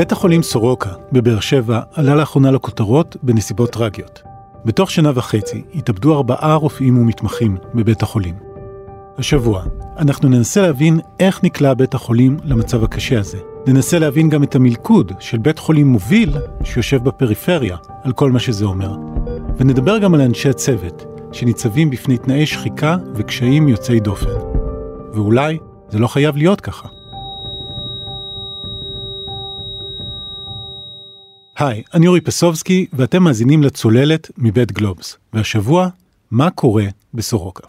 בית החולים סורוקה בבאר שבע עלה לאחרונה לכותרות בנסיבות טרגיות. בתוך שנה וחצי התאבדו ארבעה רופאים ומתמחים בבית החולים. השבוע אנחנו ננסה להבין איך נקלע בית החולים למצב הקשה הזה. ננסה להבין גם את המלכוד של בית חולים מוביל שיושב בפריפריה, על כל מה שזה אומר. ונדבר גם על אנשי הצוות, שניצבים בפני תנאי שחיקה וקשיים יוצאי דופן. ואולי זה לא חייב להיות ככה. היי, אני אורי פסובסקי, ואתם מאזינים לצוללת מבית גלובס. והשבוע, מה קורה בסורוקה?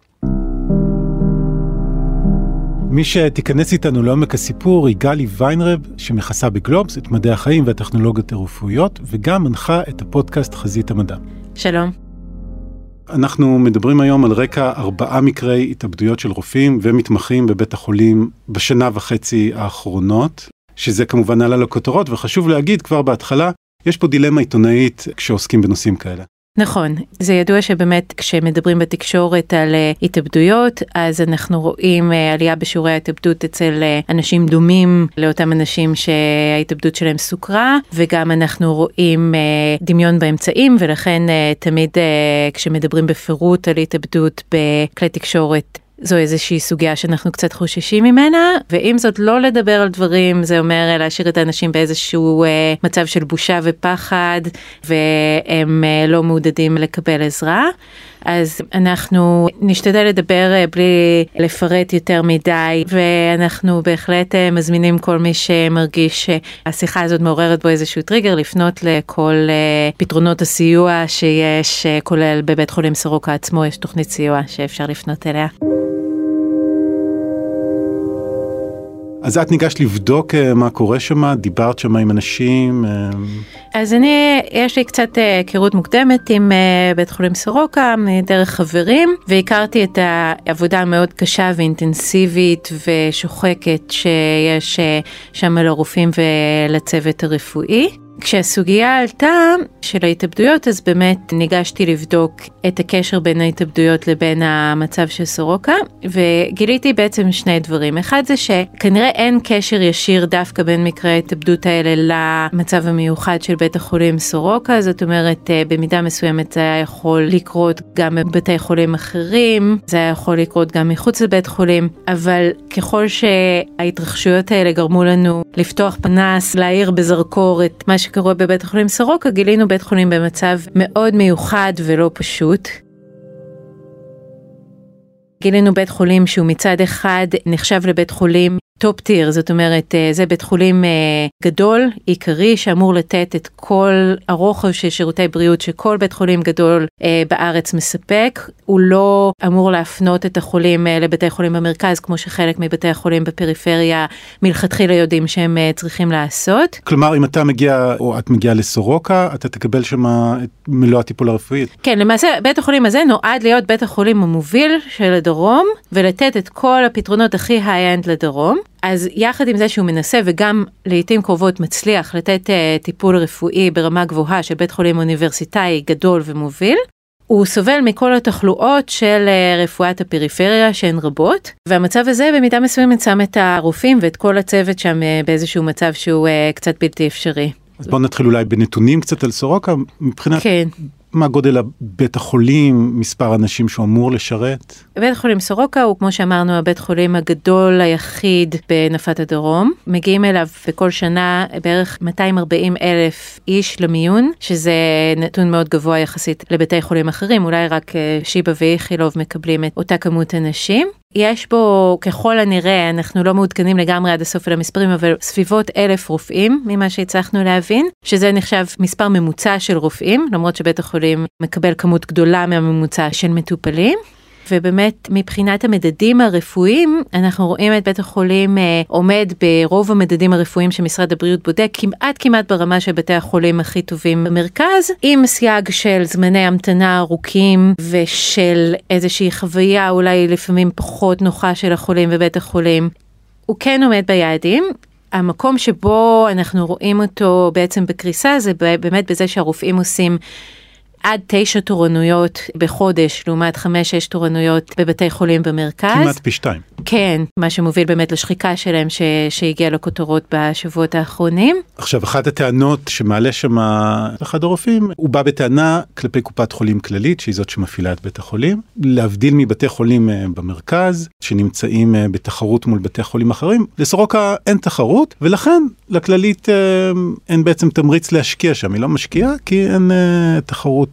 מי שתיכנס איתנו לעומק הסיפור היא גלי ויינרב, שמכסה בגלובס את מדעי החיים והטכנולוגיות הרפואיות, וגם מנחה את הפודקאסט חזית המדע. שלום. אנחנו מדברים היום על רקע ארבעה מקרי התאבדויות של רופאים ומתמחים בבית החולים בשנה וחצי האחרונות, שזה כמובן עלה לכותרות, וחשוב להגיד כבר בהתחלה, יש פה דילמה עיתונאית כשעוסקים בנושאים כאלה. נכון, זה ידוע שבאמת כשמדברים בתקשורת על uh, התאבדויות, אז אנחנו רואים uh, עלייה בשיעורי ההתאבדות אצל uh, אנשים דומים לאותם אנשים שההתאבדות שלהם סוכרה, וגם אנחנו רואים דמיון באמצעים, ולכן תמיד כשמדברים בפירוט על התאבדות בכלי תקשורת זו איזושהי סוגיה שאנחנו קצת חוששים ממנה, ועם זאת לא לדבר על דברים זה אומר להשאיר את האנשים באיזשהו אה, מצב של בושה ופחד, והם אה, לא מעודדים לקבל עזרה. אז אנחנו נשתדל לדבר אה, בלי לפרט יותר מדי, ואנחנו בהחלט אה, מזמינים כל מי שמרגיש שהשיחה הזאת מעוררת בו איזשהו טריגר, לפנות לכל אה, פתרונות הסיוע שיש, כולל בבית חולים סורוקה עצמו, יש תוכנית סיוע שאפשר לפנות אליה. אז את ניגשת לבדוק אה, מה קורה שם, דיברת שם עם אנשים? אה? אז אני, יש לי קצת אה, היכרות מוקדמת עם בית חולים סורוקה דרך חברים, והכרתי את העבודה המאוד קשה ואינטנסיבית ושוחקת שיש שם לרופאים ולצוות הרפואי. כשהסוגיה עלתה של ההתאבדויות אז באמת ניגשתי לבדוק את הקשר בין ההתאבדויות לבין המצב של סורוקה וגיליתי בעצם שני דברים. אחד זה שכנראה אין קשר ישיר דווקא בין מקרי ההתאבדות האלה למצב המיוחד של בית החולים סורוקה. זאת אומרת אה, במידה מסוימת זה היה יכול לקרות גם בבתי חולים אחרים זה היה יכול לקרות גם מחוץ לבית חולים אבל ככל שההתרחשויות האלה גרמו לנו לפתוח פנס להאיר בזרקור את מה שקורה בבית החולים סורוקה, גילינו בית חולים במצב מאוד מיוחד ולא פשוט. גילינו בית חולים שהוא מצד אחד נחשב לבית חולים top tier, זאת אומרת אה, זה בית חולים אה, גדול, עיקרי, שאמור לתת את כל הרוחב של שירותי בריאות שכל בית חולים גדול אה, בארץ מספק. הוא לא אמור להפנות את החולים לבתי חולים במרכז, כמו שחלק מבתי החולים בפריפריה מלכתחילה יודעים שהם צריכים לעשות. כלומר, אם אתה מגיע או את מגיעה לסורוקה, אתה תקבל שם את מלוא הטיפול הרפואי. כן, למעשה בית החולים הזה נועד להיות בית החולים המוביל של הדרום, ולתת את כל הפתרונות הכי high-end לדרום. אז יחד עם זה שהוא מנסה וגם לעיתים קרובות מצליח לתת אה, טיפול רפואי ברמה גבוהה של בית חולים אוניברסיטאי גדול ומוביל, הוא סובל מכל התחלואות של uh, רפואת הפריפריה שהן רבות, והמצב הזה במידה מסוימת שם את הרופאים ואת כל הצוות שם uh, באיזשהו מצב שהוא uh, קצת בלתי אפשרי. אז בוא נתחיל אולי בנתונים קצת על סורוקה מבחינת כן. מה גודל בית החולים, מספר אנשים שהוא אמור לשרת? בית החולים סורוקה הוא כמו שאמרנו הבית חולים הגדול היחיד בנפת הדרום. מגיעים אליו בכל שנה בערך 240 אלף איש למיון, שזה נתון מאוד גבוה יחסית לבתי חולים אחרים, אולי רק אה, שיבא ואיכילוב מקבלים את אותה כמות אנשים. יש בו ככל הנראה, אנחנו לא מעודכנים לגמרי עד הסוף על המספרים, אבל סביבות אלף רופאים ממה שהצלחנו להבין, שזה נחשב מספר ממוצע של רופאים, למרות שבית החולים מקבל כמות גדולה מהממוצע של מטופלים. ובאמת מבחינת המדדים הרפואיים אנחנו רואים את בית החולים אה, עומד ברוב המדדים הרפואיים שמשרד הבריאות בודק כמעט כמעט ברמה של בתי החולים הכי טובים במרכז עם סייג של זמני המתנה ארוכים ושל איזושהי חוויה אולי לפעמים פחות נוחה של החולים בבית החולים. הוא כן עומד ביעדים המקום שבו אנחנו רואים אותו בעצם בקריסה זה באמת בזה שהרופאים עושים עד תשע תורנויות בחודש, לעומת חמש-שש תורנויות בבתי חולים במרכז. כמעט פי שתיים. כן, מה שמוביל באמת לשחיקה שלהם ש... שהגיעה לכותרות בשבועות האחרונים. עכשיו, אחת הטענות שמעלה שם אחד הרופאים, הוא בא בטענה כלפי קופת חולים כללית, שהיא זאת שמפעילה את בית החולים, להבדיל מבתי חולים אה, במרכז, שנמצאים אה, בתחרות מול בתי חולים אחרים, לסורוקה אין תחרות, ולכן לכללית אה, אין בעצם תמריץ להשקיע שם, היא לא משקיעה כי אין תחרות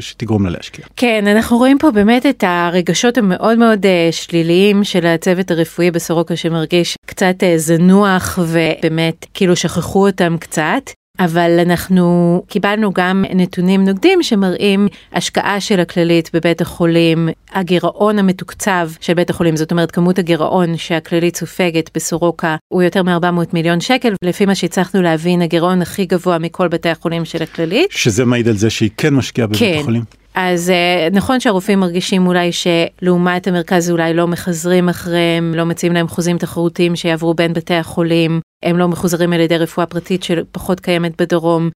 שתגרום לה להשקיע. כן, אנחנו רואים פה באמת את הרגשות המאוד מאוד שליליים של הצוות הרפואי בסורוקה שמרגיש קצת זנוח ובאמת כאילו שכחו אותם קצת. אבל אנחנו קיבלנו גם נתונים נוגדים שמראים השקעה של הכללית בבית החולים, הגירעון המתוקצב של בית החולים, זאת אומרת כמות הגירעון שהכללית סופגת בסורוקה הוא יותר מ-400 מיליון שקל, לפי מה שהצלחנו להבין הגירעון הכי גבוה מכל בתי החולים של הכללית. שזה מעיד על זה שהיא כן משקיעה בבית כן. החולים. אז אה, נכון שהרופאים מרגישים אולי שלעומת המרכז אולי לא מחזרים אחריהם, לא מציעים להם חוזים תחרותיים שיעברו בין בתי החולים, הם לא מחוזרים על ידי רפואה פרטית שפחות קיימת בדרום,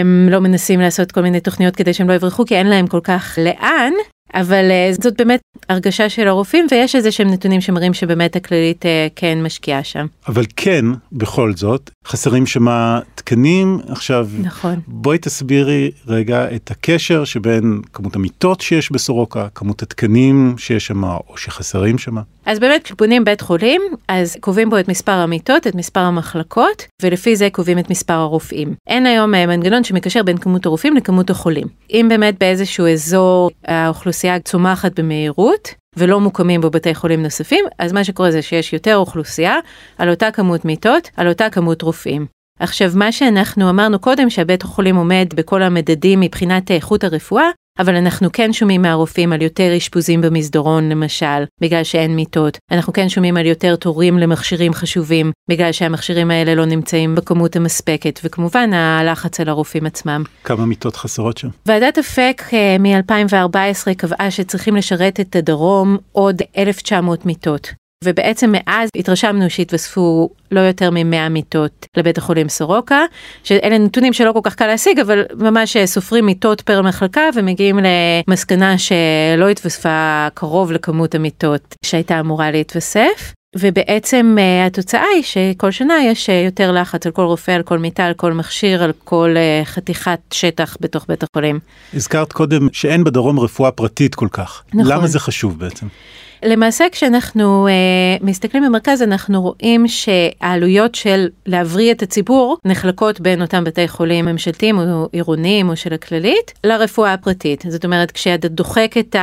הם לא מנסים לעשות כל מיני תוכניות כדי שהם לא יברחו כי אין להם כל כך לאן, אבל אה, זאת באמת הרגשה של הרופאים ויש איזה שהם נתונים שמראים שבאמת הכללית אה, כן משקיעה שם. אבל כן, בכל זאת, חסרים שמה תקנים. עכשיו, נכון. בואי תסבירי רגע את הקשר שבין כמות המיטות שיש בסורוקה, כמות התקנים שיש שם או שחסרים שם. אז באמת כשבונים בית חולים, אז קובעים בו את מספר המיטות, את מספר המחלקות, ולפי זה קובעים את מספר הרופאים. אין היום אה, מנגנון שמקשר בין כמות הרופאים לכמות החולים. אם באמת באיזשהו אזור האוכלוסייה צומחת במהירות, ולא מוקמים בו בתי חולים נוספים, אז מה שקורה זה שיש יותר אוכלוסייה על אותה כמות מיטות, על אותה כמות רופאים. עכשיו, מה שאנחנו אמרנו קודם, שהבית החולים עומד בכל המדדים מבחינת איכות הרפואה, אבל אנחנו כן שומעים מהרופאים על יותר אשפוזים במסדרון למשל, בגלל שאין מיטות. אנחנו כן שומעים על יותר תורים למכשירים חשובים, בגלל שהמכשירים האלה לא נמצאים בכמות המספקת, וכמובן הלחץ על הרופאים עצמם. כמה מיטות חסרות שם? ועדת אפק אה, מ-2014 קבעה שצריכים לשרת את הדרום עוד 1,900 מיטות. ובעצם מאז התרשמנו שהתווספו לא יותר מ-100 מיטות לבית החולים סורוקה, שאלה נתונים שלא כל כך קל להשיג, אבל ממש סופרים מיטות פר מחלקה ומגיעים למסקנה שלא התווספה קרוב לכמות המיטות שהייתה אמורה להתווסף. ובעצם uh, התוצאה היא שכל שנה יש uh, יותר לחץ על כל רופא, על כל מיטה, על כל מכשיר, על כל חתיכת שטח בתוך בית החולים. הזכרת קודם שאין בדרום רפואה פרטית כל כך. נכון. למה זה חשוב בעצם? למעשה כשאנחנו uh, מסתכלים במרכז אנחנו רואים שהעלויות של להבריא את הציבור נחלקות בין אותם בתי חולים ממשלתיים או עירוניים או של הכללית לרפואה הפרטית. זאת אומרת כשאתה דוחק את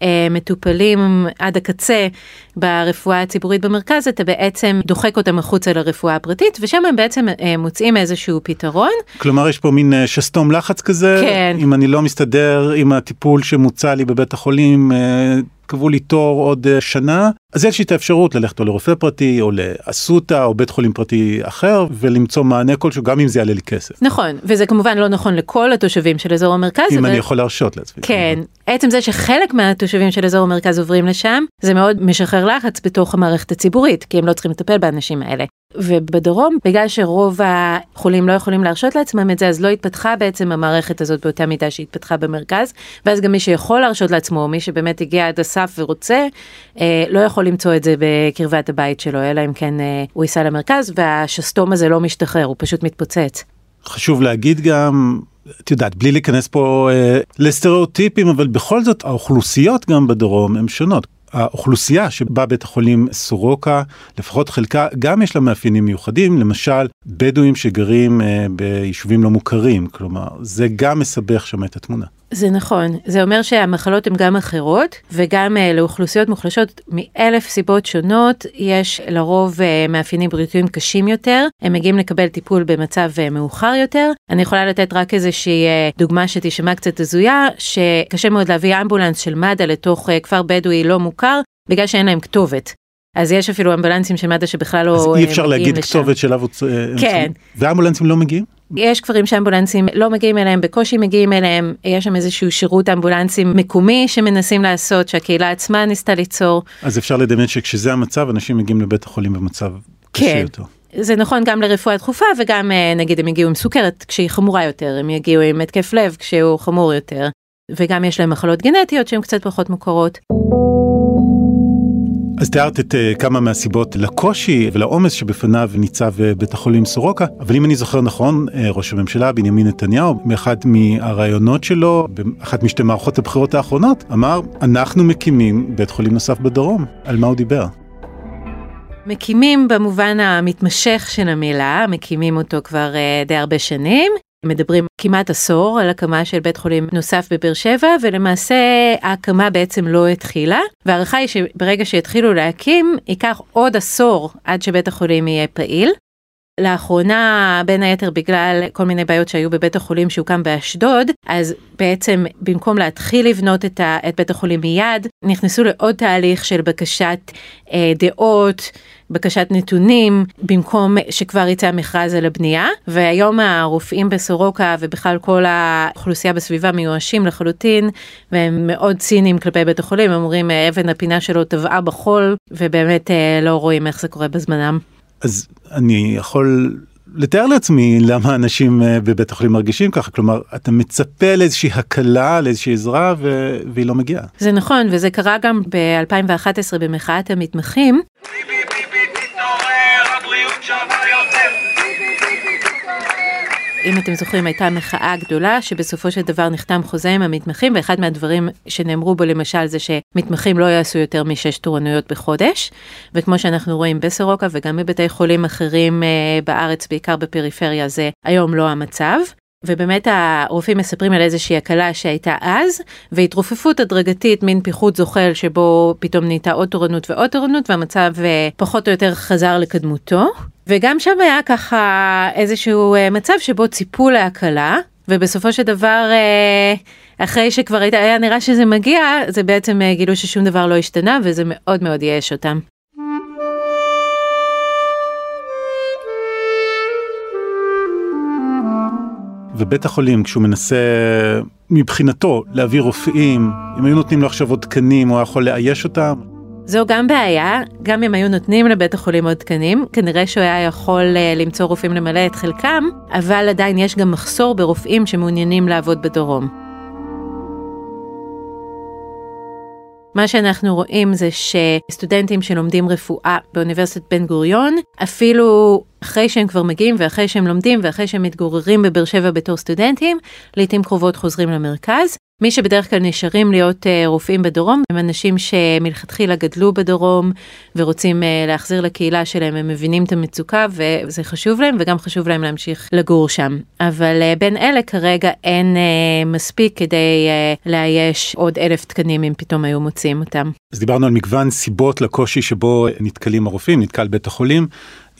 המטופלים עד הקצה ברפואה הציבורית במרכז אתה בעצם דוחק אותם החוצה לרפואה הפרטית ושם הם בעצם uh, מוצאים איזשהו פתרון. כלומר יש פה מין uh, שסתום לחץ כזה כן. אם אני לא מסתדר עם הטיפול שמוצע לי בבית החולים. Uh... קבעו לי תור עוד אה, שנה, אז יש לי את האפשרות ללכת או לרופא פרטי או לאסותא או בית חולים פרטי אחר ולמצוא מענה כלשהו גם אם זה יעלה לי כסף. נכון וזה כמובן לא נכון לכל התושבים של אזור המרכז. אם אבל... אני יכול להרשות לעצמי. כן, עצם זה שחלק מהתושבים של אזור המרכז עוברים לשם זה מאוד משחרר לחץ בתוך המערכת הציבורית כי הם לא צריכים לטפל באנשים האלה. ובדרום בגלל שרוב החולים לא יכולים להרשות לעצמם את זה אז לא התפתחה בעצם המערכת הזאת באותה מידה שהתפתחה במרכז ואז גם מי שיכול להרשות לעצמו מי שבאמת הגיע עד הסף ורוצה אה, לא יכול למצוא את זה בקרבת הבית שלו אלא אם כן אה, הוא ייסע למרכז והשסתום הזה לא משתחרר הוא פשוט מתפוצץ. חשוב להגיד גם את יודעת בלי להיכנס פה אה, לסטריאוטיפים אבל בכל זאת האוכלוסיות גם בדרום הן שונות. האוכלוסייה שבה בית החולים סורוקה, לפחות חלקה, גם יש לה מאפיינים מיוחדים, למשל בדואים שגרים אה, ביישובים לא מוכרים, כלומר זה גם מסבך שם את התמונה. זה נכון, זה אומר שהמחלות הן גם אחרות וגם uh, לאוכלוסיות מוחלשות מאלף סיבות שונות יש לרוב uh, מאפיינים בריאותיים קשים יותר, הם מגיעים לקבל טיפול במצב uh, מאוחר יותר. אני יכולה לתת רק איזושהי uh, דוגמה שתשמע קצת הזויה, שקשה מאוד להביא אמבולנס של מד"א לתוך uh, כפר בדואי לא מוכר בגלל שאין להם כתובת. אז יש אפילו אמבולנסים של מד"א שבכלל לא מגיעים לשם. אז אי אפשר להגיד לשם. כתובת שאליו... כן. ואמבולנסים לא מגיעים? יש כפרים שאמבולנסים לא מגיעים אליהם, בקושי מגיעים אליהם, יש שם איזשהו שירות אמבולנסים מקומי שמנסים לעשות, שהקהילה עצמה ניסתה ליצור. אז אפשר לדמיין שכשזה המצב, אנשים מגיעים לבית החולים במצב קשה כן. יותר. זה נכון גם לרפואה דחופה וגם אה, נגיד הם יגיעו עם סוכרת כשהיא חמורה יותר, הם יגיעו עם התקף לב כשהוא חמור יותר. וגם יש להם מחלות גנטיות שהן קצת פחות מוכרות. אז תיארת את uh, כמה מהסיבות לקושי ולעומס שבפניו ניצב uh, בית החולים סורוקה, אבל אם אני זוכר נכון, uh, ראש הממשלה בנימין נתניהו, באחד מהרעיונות שלו, באחת משתי מערכות הבחירות האחרונות, אמר, אנחנו מקימים בית חולים נוסף בדרום. על מה הוא דיבר? מקימים במובן המתמשך של המילה, מקימים אותו כבר די הרבה שנים. מדברים כמעט עשור על הקמה של בית חולים נוסף בבאר שבע ולמעשה ההקמה בעצם לא התחילה והערכה היא שברגע שיתחילו להקים ייקח עוד עשור עד שבית החולים יהיה פעיל. לאחרונה בין היתר בגלל כל מיני בעיות שהיו בבית החולים שהוקם באשדוד אז בעצם במקום להתחיל לבנות את, ה, את בית החולים מיד נכנסו לעוד תהליך של בקשת אה, דעות בקשת נתונים במקום שכבר יצא המכרז על הבנייה והיום הרופאים בסורוקה ובכלל כל האוכלוסייה בסביבה מיואשים לחלוטין והם מאוד ציניים כלפי בית החולים אומרים אבן הפינה שלו טבעה בחול ובאמת אה, לא רואים איך זה קורה בזמנם. אז אני יכול לתאר לעצמי למה אנשים אה, בבית החולים מרגישים ככה כלומר אתה מצפה לאיזושהי הקלה לאיזושהי עזרה ו... והיא לא מגיעה. זה נכון וזה קרה גם ב-2011 במחאת המתמחים. אם אתם זוכרים הייתה מחאה גדולה שבסופו של דבר נחתם חוזה עם המתמחים ואחד מהדברים שנאמרו בו למשל זה שמתמחים לא יעשו יותר משש תורנויות בחודש וכמו שאנחנו רואים בסורוקה וגם בבתי חולים אחרים uh, בארץ בעיקר בפריפריה זה היום לא המצב. ובאמת הרופאים מספרים על איזושהי הקלה שהייתה אז והתרופפות הדרגתית מין פיחות זוחל שבו פתאום נהייתה עוד תורנות ועוד תורנות והמצב אה, פחות או יותר חזר לקדמותו וגם שם היה ככה איזשהו אה, מצב שבו ציפו להקלה ובסופו של דבר אה, אחרי שכבר היה נראה שזה מגיע זה בעצם גילו ששום דבר לא השתנה וזה מאוד מאוד ייאש אותם. ובית החולים כשהוא מנסה מבחינתו להביא רופאים, אם היו נותנים לו עכשיו עוד תקנים הוא יכול לאייש אותם. זו גם בעיה, גם אם היו נותנים לבית החולים עוד תקנים, כנראה שהוא היה יכול uh, למצוא רופאים למלא את חלקם, אבל עדיין יש גם מחסור ברופאים שמעוניינים לעבוד בדרום. מה שאנחנו רואים זה שסטודנטים שלומדים רפואה באוניברסיטת בן גוריון, אפילו אחרי שהם כבר מגיעים ואחרי שהם לומדים ואחרי שהם מתגוררים בבאר שבע בתור סטודנטים, לעיתים קרובות חוזרים למרכז. מי שבדרך כלל נשארים להיות uh, רופאים בדרום הם אנשים שמלכתחילה גדלו בדרום ורוצים uh, להחזיר לקהילה שלהם, הם מבינים את המצוקה וזה חשוב להם וגם חשוב להם להמשיך לגור שם. אבל uh, בין אלה כרגע אין מספיק כדי לאייש עוד אלף תקנים אם פתאום היו מוצאים אותם. אז דיברנו על מגוון סיבות לקושי שבו נתקלים הרופאים, נתקל בית החולים.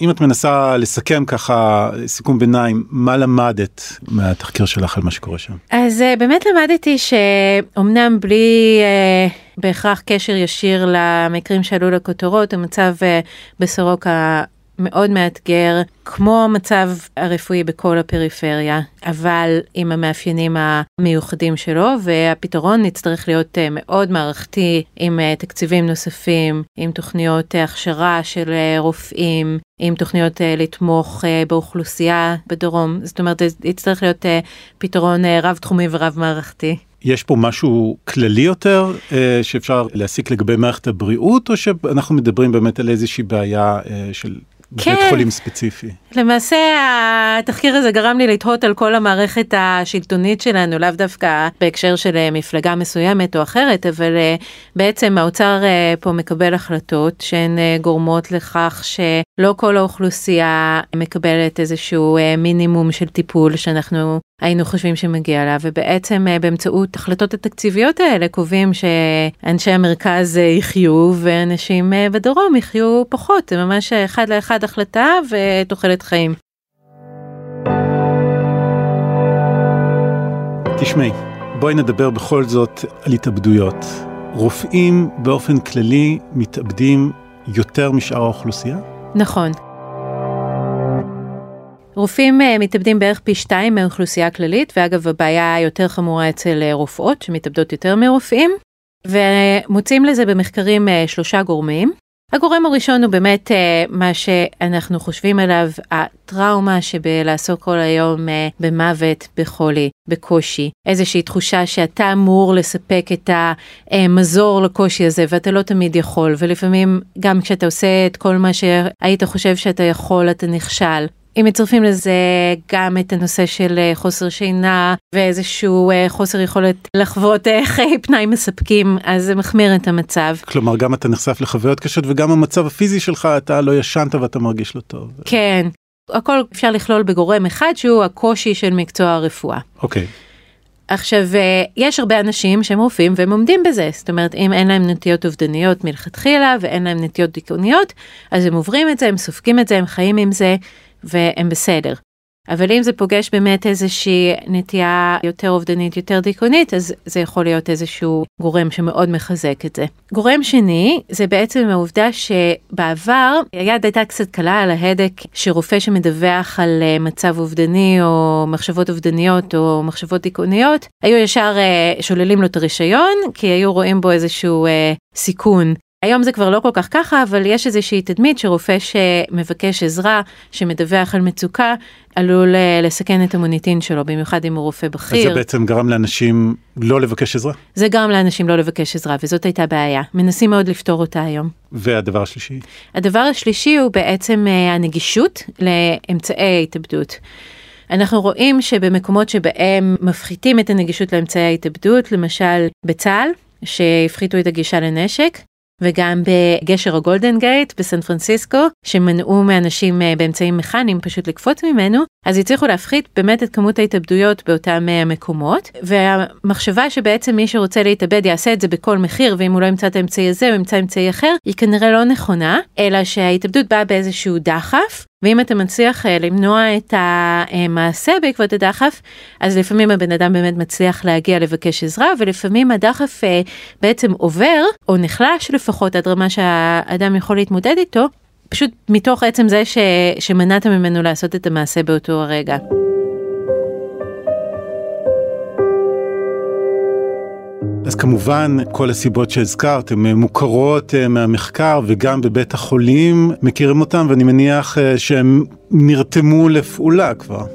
אם את מנסה לסכם ככה סיכום ביניים, מה למדת מהתחקיר שלך על מה שקורה שם? אז uh, באמת למדתי שאומנם בלי uh, בהכרח קשר ישיר למקרים שעלו לכותרות, המצב uh, בסורוקה מאוד מאתגר, כמו המצב הרפואי בכל הפריפריה, אבל עם המאפיינים המיוחדים שלו, והפתרון נצטרך להיות אה, מאוד מערכתי, עם אה, תקציבים נוספים, עם תוכניות אה, הכשרה של רופאים, עם תוכניות לתמוך באוכלוסייה בדרום, זאת אומרת, זה יצטרך להיות פתרון רב-תחומי ורב-מערכתי. יש פה משהו כללי יותר שאפשר להסיק לגבי מערכת הבריאות, או שאנחנו מדברים באמת על איזושהי בעיה של כן. בית חולים ספציפי. למעשה התחקיר הזה גרם לי לתהות על כל המערכת השלטונית שלנו, לאו דווקא בהקשר של אה, מפלגה מסוימת או אחרת, אבל אה, בעצם האוצר אה, פה מקבל החלטות שהן גורמות לכך שלא כל האוכלוסייה מקבלת איזשהו מינימום של טיפול שאנחנו היינו חושבים שמגיע לה, ובעצם באמצעות החלטות התקציביות האלה קובעים שאנשי המרכז יחיו ואנשים בדרום יחיו פחות, זה ממש אחד לאחד החלטה ותוחלת חיים. תשמעי, בואי נדבר בכל זאת על התאבדויות. רופאים באופן כללי מתאבדים יותר משאר האוכלוסייה? נכון. רופאים uh, מתאבדים בערך פי שתיים מהאוכלוסייה הכללית, ואגב הבעיה יותר חמורה אצל uh, רופאות שמתאבדות יותר מרופאים, ומוצאים לזה במחקרים uh, שלושה גורמים. הגורם הראשון הוא באמת אה, מה שאנחנו חושבים עליו, הטראומה שבלעסוק כל היום אה, במוות, בחולי, בקושי, איזושהי תחושה שאתה אמור לספק את המזור לקושי הזה ואתה לא תמיד יכול, ולפעמים גם כשאתה עושה את כל מה שהיית חושב שאתה יכול, אתה נכשל. אם מצרפים לזה גם את הנושא של אה, חוסר שינה ואיזשהו אה, חוסר יכולת לחוות אה, חיי פנאי מספקים, אז זה מחמיר את המצב. כלומר, גם אתה נחשף לחוויות קשות וגם המצב הפיזי שלך, אתה לא ישנת ואתה מרגיש לא טוב. כן, הכל אפשר לכלול בגורם אחד שהוא הקושי של מקצוע הרפואה. אוקיי. עכשיו, יש הרבה אנשים שהם רופאים והם עומדים בזה, זאת אומרת, אם אין להם נטיות אובדניות מלכתחילה ואין להם נטיות דיכאוניות, אז הם עוברים את זה, הם סופגים את זה, הם חיים עם זה, והם בסדר. אבל אם זה פוגש באמת איזושהי נטייה יותר אובדנית, יותר דיכאונית, אז זה יכול להיות איזשהו גורם שמאוד מחזק את זה. גורם שני, זה בעצם העובדה שבעבר היד הייתה קצת קלה על ההדק שרופא שמדווח על אה, מצב אובדני או מחשבות אובדניות או מחשבות דיכאוניות, היו ישר אה, שוללים לו את הרישיון, כי היו רואים בו איזשהו אה, סיכון היום זה כבר לא כל כך ככה, אבל יש איזושהי תדמית שרופא שמבקש עזרה, שמדווח על מצוקה, עלול אה, לסכן את המוניטין שלו, במיוחד אם הוא רופא בכיר. אז זה בעצם גרם לאנשים לא לבקש עזרה? זה גרם לאנשים לא לבקש עזרה, וזאת הייתה בעיה. מנסים מאוד לפתור אותה היום. והדבר השלישי? הדבר השלישי הוא בעצם אה, הנגישות לאמצעי התאבדות. אנחנו רואים שבמקומות שבהם מפחיתים את הנגישות לאמצעי ההתאבדות, למשל בצה"ל, שהפחיתו את הגישה לנשק, וגם בגשר הגולדן גייט בסן פרנסיסקו, שמנעו מאנשים אה, באמצעים מכניים פשוט לקפוץ ממנו, אז הצליחו להפחית באמת את כמות ההתאבדויות באותם אה, מקומות, והמחשבה שבעצם מי שרוצה להתאבד יעשה את זה בכל מחיר, ואם הוא לא ימצא את האמצעי הזה הוא ימצא אמצעי אחר, היא כנראה לא נכונה, אלא שההתאבדות באה באיזשהו דחף, ואם אתה מצליח אה, למנוע את המעשה בעקבות הדחף, אז לפעמים הבן אדם באמת מצליח להגיע לבקש עזרה, ולפעמים הדחף בעצם עובר, או נחלש לפחות עד רמה שהאדם יכול להתמודד איתו, פשוט מתוך עצם זה ש, שמנעת ממנו לעשות את המעשה באותו הרגע. אז כמובן כל הסיבות שהזכרת הן מוכרות אה, מהמחקר וגם בבית החולים מכירים אותם ואני מניח אה, שהם נרתמו לפעולה כבר.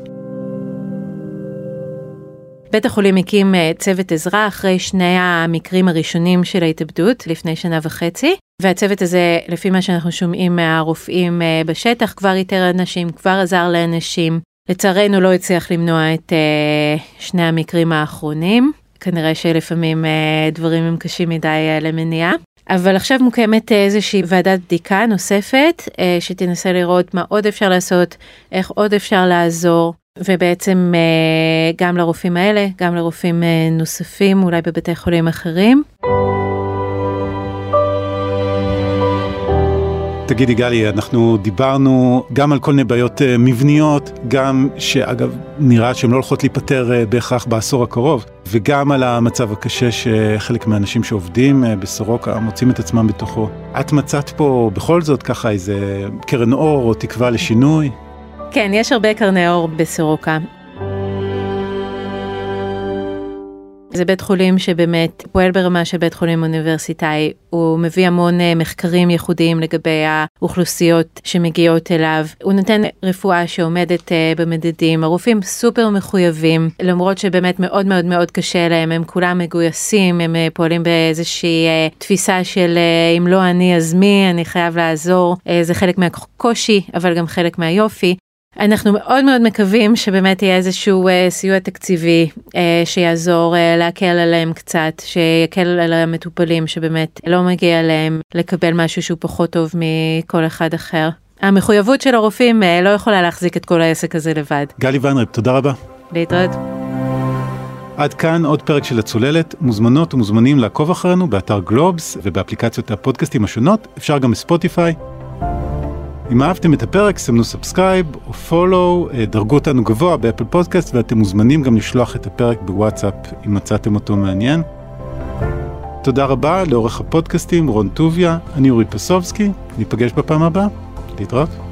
בית החולים הקים אה, צוות עזרה אחרי שני המקרים הראשונים של ההתאבדות לפני שנה וחצי, והצוות הזה, לפי מה שאנחנו שומעים מהרופאים אה, בשטח, כבר איתר אנשים, כבר עזר לאנשים. לצערנו לא הצליח למנוע את uh, שני המקרים האחרונים, כנראה שלפעמים uh, דברים הם קשים מדי uh, למניעה. אבל עכשיו מוקמת איזושהי ועדת בדיקה נוספת שתנסה לראות מה עוד אפשר לעשות, איך עוד אפשר לעזור. ובעצם אה, גם לרופאים האלה, גם לרופאים אה, נוספים, אולי בבתי חולים אחרים. תגידי גלי, אנחנו דיברנו גם על כל מיני בעיות אה, מבניות, גם שאגב נראה שהן לא הולכות להיפתר בהכרח בעשור הקרוב, וגם על המצב הקשה שחלק מהאנשים שעובדים בסורוקה מוצאים את עצמם בתוכו. את מצאת פה בכל זאת ככה איזה קרן אור או תקווה לשינוי? כן, יש הרבה קרני אור בסורוקה. זה בית חולים שבאמת פועל ברמה של בית חולים אוניברסיטאי, הוא מביא המון אה, מחקרים ייחודיים לגבי האוכלוסיות שמגיעות אליו, הוא נותן רפואה שעומדת אה, במדדים, הרופאים סופר מחויבים, למרות שבאמת מאוד מאוד מאוד קשה להם, הם כולם מגויסים, הם אה, פועלים באיזושהי תפיסה של אם לא אני אז מי, אני חייב לעזור, זה חלק מהקושי, אבל גם חלק מהיופי. אנחנו מאוד מאוד מקווים שבאמת יהיה איזשהו אה, סיוע תקציבי אה, שיעזור אה, להקל עליהם קצת, שיקל על המטופלים שבאמת לא מגיע להם לקבל משהו שהוא פחות טוב מכל אחד אחר. המחויבות של הרופאים לא יכולה להחזיק את כל העסק הזה לבד. גלי ויינרפ, תודה רבה. להתראות. עד כאן עוד פרק של הצוללת, מוזמנות ומוזמנים לעקוב אחרינו באתר גלובס ובאפליקציות הפודקאסטים השונות, אפשר גם בספוטיפיי. אם אהבתם את הפרק, סמנו subscribe או follow, אה, דרגו אותנו גבוה באפל פודקאסט ואתם מוזמנים גם לשלוח את הפרק בוואטסאפ אם מצאתם אותו מעניין. תודה רבה לעורך הפודקאסטים רון טוביה, אני אורי פסובסקי, ניפגש בפעם הבאה, להתראות.